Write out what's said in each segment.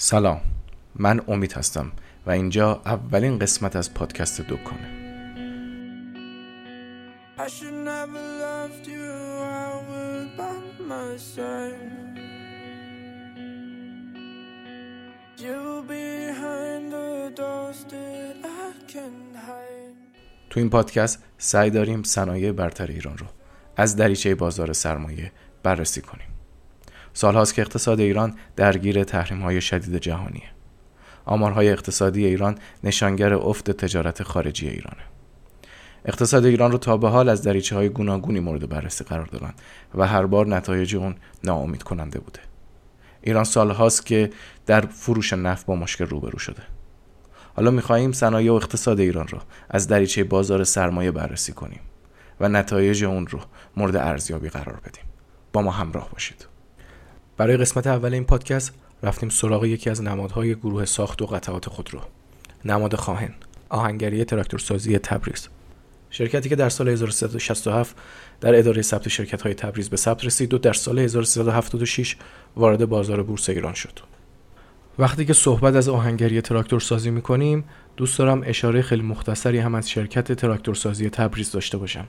سلام من امید هستم و اینجا اولین قسمت از پادکست دکانه. I should never loved you I would by my side You behind the doors that I can hide. تو این پادکست سعی داریم صنایع برتر ایران رو از دریچه بازار سرمایه بررسی کنیم. سالهاست که اقتصاد ایران درگیر تحریم های شدید جهانیه. آمارهای اقتصادی ایران نشانگر افت تجارت خارجی ایرانه. اقتصاد ایران رو تا به حال از دریچه های گوناگونی مورد بررسی قرار دادن و هر بار نتایج اون ناامید کننده بوده. ایران سالهاست که در فروش نفت با مشکل روبرو شده. حالا می‌خواهیم صنایع و اقتصاد ایران رو از دریچه بازار سرمایه بررسی کنیم و نتایج اون رو مورد ارزیابی قرار بدیم. با ما همراه باشید. برای قسمت اول این پادکست رفتیم سراغ یکی از نمادهای گروه ساخت و قطعات خودرو نماد خواهن آهنگری تراکتورسازی تبریز شرکتی که در سال 1367 در اداره ثبت شرکت های تبریز به ثبت رسید و در سال 1376 وارد بازار بورس ایران شد. وقتی که صحبت از آهنگری تراکتور سازی می کنیم دوست دارم اشاره خیلی مختصری هم از شرکت تراکتورسازی تبریز داشته باشم.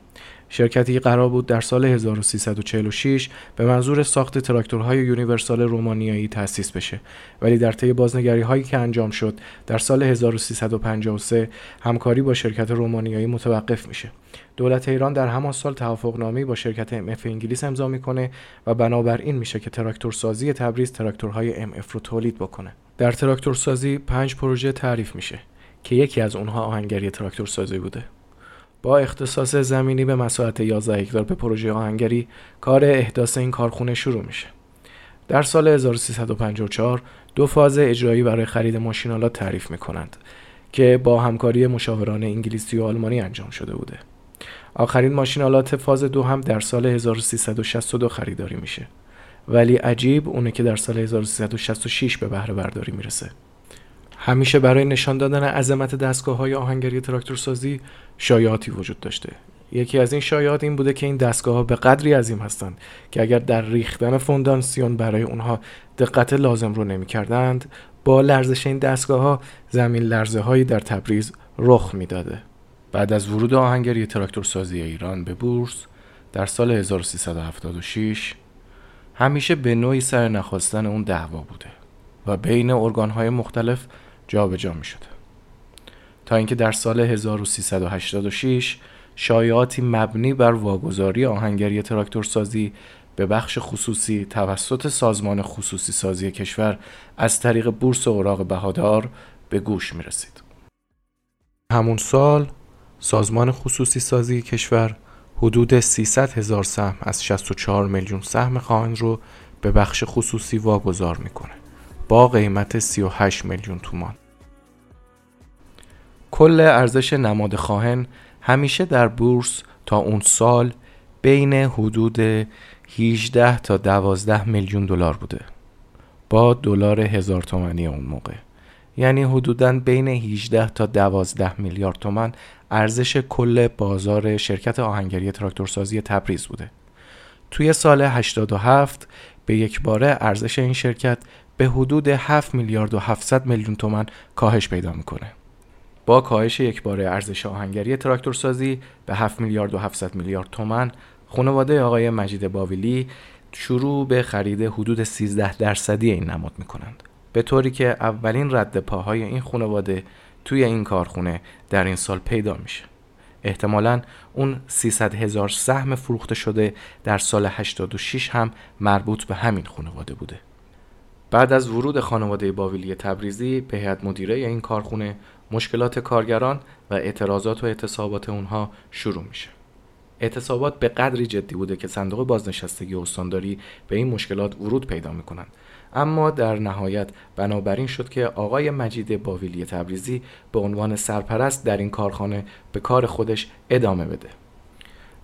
شرکتی قرار بود در سال 1346 به منظور ساخت تراکتورهای یونیورسال رومانیایی تأسیس بشه ولی در طی بازنگری هایی که انجام شد در سال 1353 همکاری با شرکت رومانیایی متوقف میشه. دولت ایران در همان سال توافقنامه‌ای با شرکت MF انگلیس امضا می‌کنه و بنابراین میشه که تراکتورسازی تبریز تراکتورهای MF رو تولید بکنه. در تراکتورسازی پنج پروژه تعریف میشه که یکی از اونها آهنگری تراکتورسازی بوده. با اختصاص زمینی به مساحت 11 هکتار به پروژه آهنگری کار احداث این کارخونه شروع میشه. در سال 1354 دو فاز اجرایی برای خرید ماشینالات تعریف می‌کنند که با همکاری مشاوران انگلیسی و آلمانی انجام شده بوده. آخرین ماشینالات فاز دو هم در سال 1362 خریداری میشه. ولی عجیب اونه که در سال 1366 به بهره برداری می‌رسه. همیشه برای نشان دادن عظمت دستگاه های آهنگری تراکتورسازی شایعاتی وجود داشته یکی از این شایعات این بوده که این دستگاه ها به قدری عظیم هستند که اگر در ریختن فوندانسیون برای اونها دقت لازم رو نمی کردند با لرزش این دستگاه ها زمین لرزه هایی در تبریز رخ می‌داده. بعد از ورود آهنگری تراکتورسازی ایران به بورس در سال 1376 همیشه به نوعی سر نخواستن اون دعوا بوده و بین ارگانهای مختلف جابجا می شده. تا اینکه در سال 1386 شایعاتی مبنی بر واگذاری آهنگری تراکتورسازی به بخش خصوصی توسط سازمان خصوصی سازی کشور از طریق بورس اوراق بهادار به گوش می رسید. همون سال سازمان خصوصی سازی کشور حدود 300 هزار سهم از 64 میلیون سهم خواهن رو به بخش خصوصی واگذار می‌کنه با قیمت 38 میلیون تومان. کل ارزش نماد خواهن همیشه در بورس تا اون سال بین حدود 18 تا 12 میلیون دلار بوده. با دلار هزار تومانی اون موقع. یعنی حدودا بین 18 تا 12 میلیارد تومن ارزش کل بازار شرکت آهنگری تراکتورسازی تبریز بوده. توی سال 87 به یک باره ارزش این شرکت به حدود 7 میلیارد و 700 میلیون تومن کاهش پیدا می‌کنه با کاهش یک باره ارزش آهنگری تراکتورسازی به 7 میلیارد و 700 میلیارد تومن خانواده آقای مجید باویلی شروع به خرید حدود 13 درصدی این نماد می کنند. به طوری که اولین رد پاهای این خانواده توی این کارخونه در این سال پیدا میشه. احتمالا اون 300 هزار سهم فروخته شده در سال 86 هم مربوط به همین خانواده بوده. بعد از ورود خانواده باویلی تبریزی به هیئت مدیره این کارخونه مشکلات کارگران و اعتراضات و اعتصابات اونها شروع میشه. اعتصابات به قدری جدی بوده که صندوق بازنشستگی استانداری به این مشکلات ورود پیدا می‌کنند اما در نهایت بنابراین شد که آقای مجید باویلی تبریزی به عنوان سرپرست در این کارخانه به کار خودش ادامه بده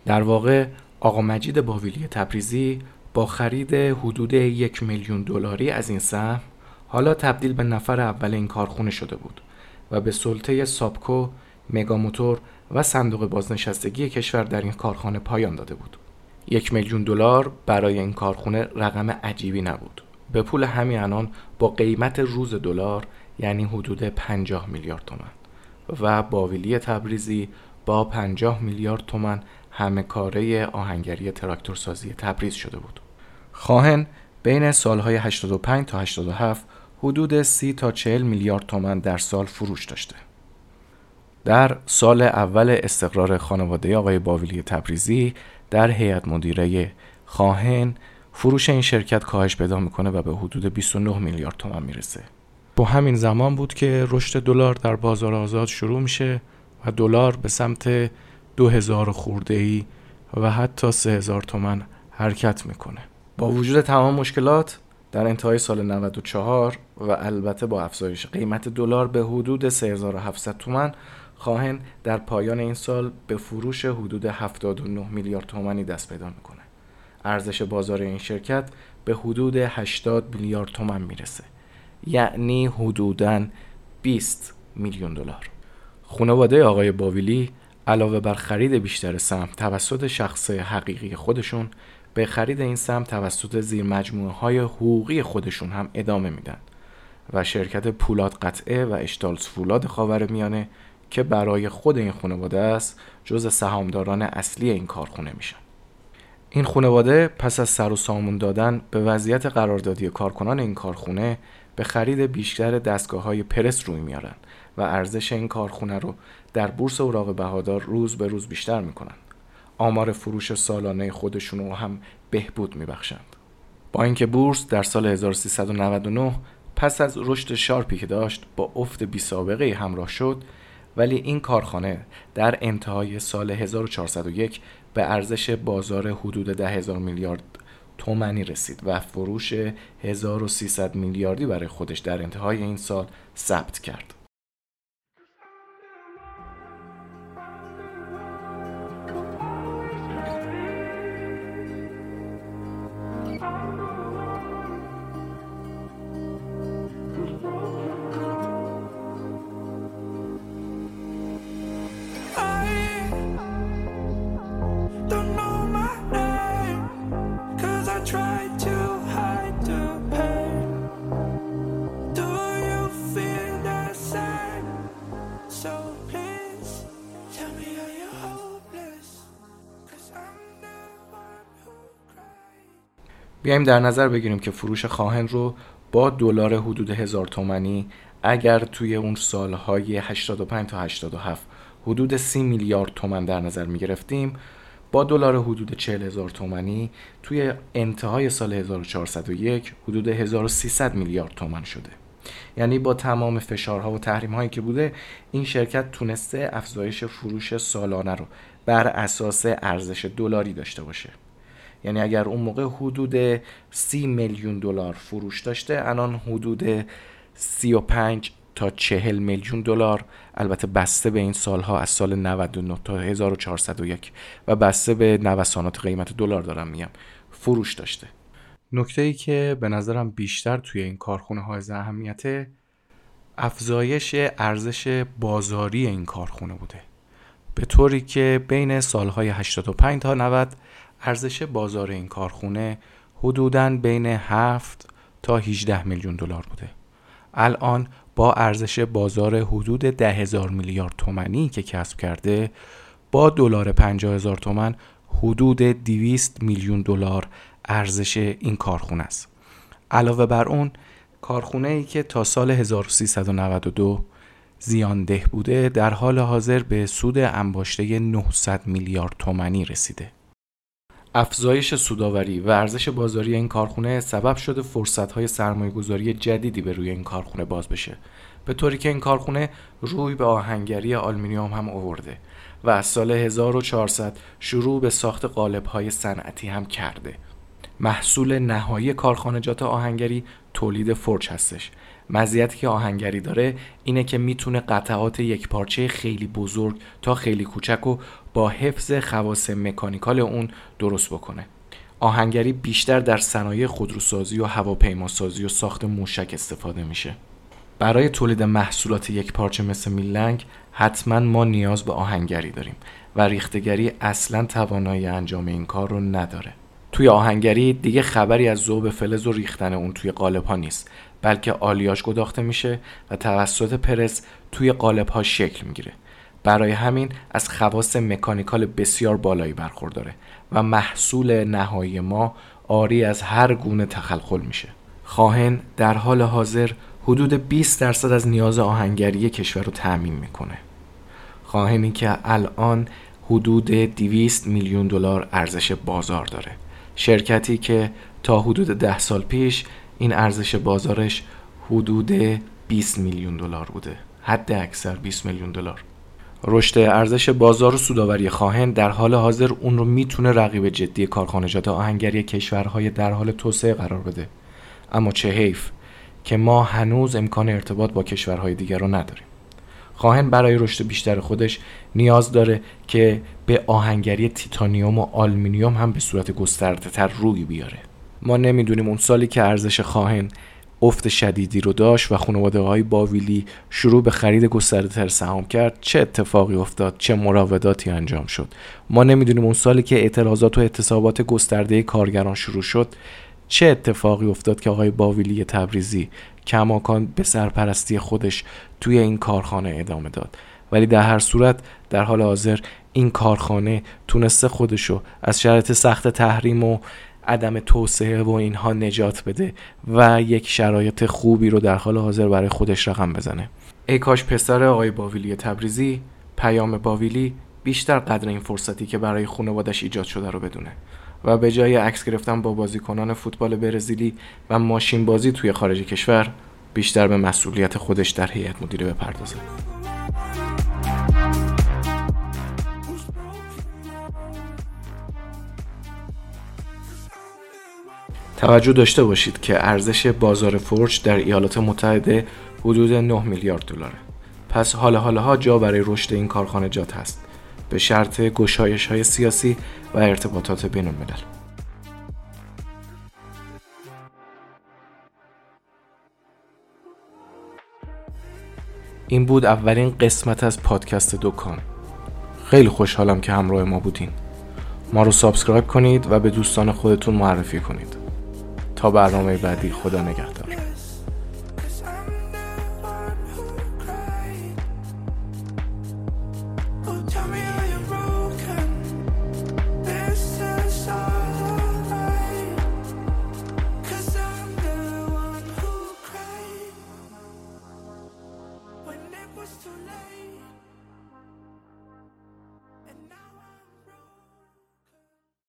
در واقع آقا مجید باویلی تبریزی با خرید حدود یک میلیون دلاری از این سهم حالا تبدیل به نفر اول این کارخونه شده بود و به سلطه سابکو، مگاموتور و صندوق بازنشستگی کشور در این کارخانه پایان داده بود. یک میلیون دلار برای این کارخونه رقم عجیبی نبود. به پول همین الان با قیمت روز دلار یعنی حدود 50 میلیارد تومن و باویلی تبریزی با 50 میلیارد تومن همه کاره آهنگری تراکتورسازی تبریز شده بود. خواهن بین سالهای 85 تا 87 حدود 30 تا 40 میلیارد تومن در سال فروش داشته. در سال اول استقرار خانواده آقای باویلی تبریزی در هیئت مدیره خواهن فروش این شرکت کاهش پیدا می‌کنه و به حدود 29 میلیارد تومان می‌رسه. با همین زمان بود که رشد دلار در بازار آزاد شروع میشه و دلار به سمت 2000 خورده ای و حتی 3000 تومن حرکت می‌کنه. با وجود تمام مشکلات در انتهای سال 94 و البته با افزایش قیمت دلار به حدود 3700 تومن خواهن در پایان این سال به فروش حدود 79 میلیارد تومانی دست پیدا می‌کنه. ارزش بازار این شرکت به حدود 80 میلیارد تومن می‌رسه. یعنی حدوداً 20 میلیون دلار. خانواده آقای باویلی علاوه بر خرید بیشتر سهم توسط شخص حقیقی خودشون به خرید این سهم توسط زیر مجموعه های حقوقی خودشون هم ادامه میدن و شرکت پولاد قطعه و اشتالز فولاد خاور میانه که برای خود این خانواده است جز سهامداران اصلی این کارخونه میشن. این خانواده پس از سر و سامون دادن به وضعیت قراردادی کارکنان این کارخونه به خرید بیشتر دستگاه های پرس روی میارن و ارزش این کارخونه رو در بورس اوراق بهادار روز به روز بیشتر می‌کنن. آمار فروش سالانه خودشون رو هم بهبود میبخشند با اینکه بورس در سال 1399 پس از رشد شارپی که داشت با افت بی سابقه همراه شد ولی این کارخانه در انتهای سال 1401 به ارزش بازار حدود 10 هزار میلیارد تومنی رسید و فروش 1300 میلیاردی برای خودش در انتهای این سال ثبت کرد. بیایم در نظر بگیریم که فروش خواهن رو با دلار حدود هزار تومنی اگر توی اون سالهای 85 تا 87 حدود 30 میلیارد تومن در نظر می گرفتیم با دلار حدود 40 هزار تومنی توی انتهای سال 1401 حدود 1300 میلیارد تومن شده. یعنی با تمام فشارها و تحریم هایی که بوده این شرکت تونسته افزایش فروش سالانه رو بر اساس ارزش دلاری داشته باشه. یعنی اگر اون موقع حدود سی میلیون دلار فروش داشته الان حدود 35 تا 40 میلیون دلار. البته بسته به این سالها از سال 99 تا 1401 و بسته به نوسانات قیمت دلار دارم میگم فروش داشته. نکته ای که به نظرم بیشتر توی این کارخونه های اهمیت افزایش ارزش بازاری این کارخونه بوده. به طوری که بین سالهای 85 تا 90 ارزش بازار این کارخونه حدوداً بین 7 تا 18 میلیون دلار بوده. الان با ارزش بازار حدود ده هزار میلیارد تومنی که کسب کرده با دلار 50 هزار تومن حدود 200 میلیون دلار ارزش این کارخونه است. علاوه بر اون کارخونه ای که تا سال 1392 زیانده بوده در حال حاضر به سود انباشته 900 میلیارد تومنی رسیده. افزایش سوداوری و ارزش بازاری این کارخونه سبب شده فرصت‌های سرمایه‌گذاری جدیدی به روی این کارخونه باز بشه. به طوری که این کارخونه روی به آهنگری آلومینیوم هم آورده و از سال 1400 شروع به ساخت قالب‌های صنعتی هم کرده. محصول نهایی کارخانجات آهنگری تولید فرچ هستش. مزیتی که آهنگری داره اینه که می‌تونه قطعات یک پارچه خیلی بزرگ تا خیلی کوچک و با حفظ خواص مکانیکال اون درست بکنه. آهنگری بیشتر در صنایع خودروسازی و هواپیماسازی و ساخت موشک استفاده میشه. برای تولید محصولات یک پارچه مثل میلنگ حتما ما نیاز به آهنگری داریم و ریختگری اصلا توانایی انجام این کار رو نداره. توی آهنگری دیگه خبری از ذوب فلز و ریختن اون توی قالب ها نیست. بلکه آلیاژ گداخته میشه و توسط پرس توی قالب ها شکل می‌گیره. برای همین از خواص مکانیکال بسیار بالایی برخورداره و محصول نهایی ما آری از هر گونه تخلخل میشه. خواهن در حال حاضر حدود 20 درصد از نیاز آهنگری کشور رو تعمین می‌کنه. خواهنی که الان حدود 200 میلیون دلار ارزش بازار داره. شرکتی که تا حدود ده سال پیش این ارزش بازارش حدود 20 میلیون دلار بوده. حد اکثر 20 میلیون دلار. رشد ارزش بازار و سوداوری خواهن در حال حاضر اون رو می‌تونه رقیب جدی کارخانجات آهنگری کشورهای در حال توسعه قرار بده. اما چه حیف که ما هنوز امکان ارتباط با کشورهای دیگر رو نداریم. خواهن برای رشد بیشتر خودش نیاز داره که به آهنگری تیتانیوم و آلمینیوم هم به صورت گسترده تر روی بیاره. ما نمی‌دونیم اون سالی که ارزش خواهن افت شدیدی رو داشت و خانواده های باویلی شروع به خرید گسترده تر سهام کرد چه اتفاقی افتاد چه مراوداتی انجام شد. ما نمی‌دونیم اون سالی که اعتراضات و اعتصابات گسترده کارگران شروع شد چه اتفاقی افتاد که آقای باویلی تبریزی کماکان به سرپرستی خودش توی این کارخانه ادامه داد. ولی در هر صورت در حال حاضر این کارخانه تونسته خودشو از شرایط سخت تحریم و عدم توسعه و اینها نجات بده و یک شرایط خوبی رو در حال حاضر برای خودش رقم بزنه. ای کاش پسر آقای باویلی تبریزی پیام باویلی بیشتر قدر این فرصتی که برای خانوادش ایجاد شده رو بدونه. و به جای عکس گرفتن با بازیکنان فوتبال برزیلی و ماشین بازی توی خارج کشور بیشتر به مسئولیت خودش در هیئت مدیره بپردازه. توجه داشته باشید که ارزش بازار فرج در ایالات متحده حدود 9 میلیارد دلاره. پس حال ها جا برای رشد این کارخانجات هست. به شرط گشایش های سیاسی و ارتباطات بین الملل. این بود اولین قسمت از پادکست دکان. خیلی خوشحالم که همراه ما بودین. ما رو سابسکرایب کنید و به دوستان خودتون معرفی کنید. برنامه بعدی. خدا نگهدار.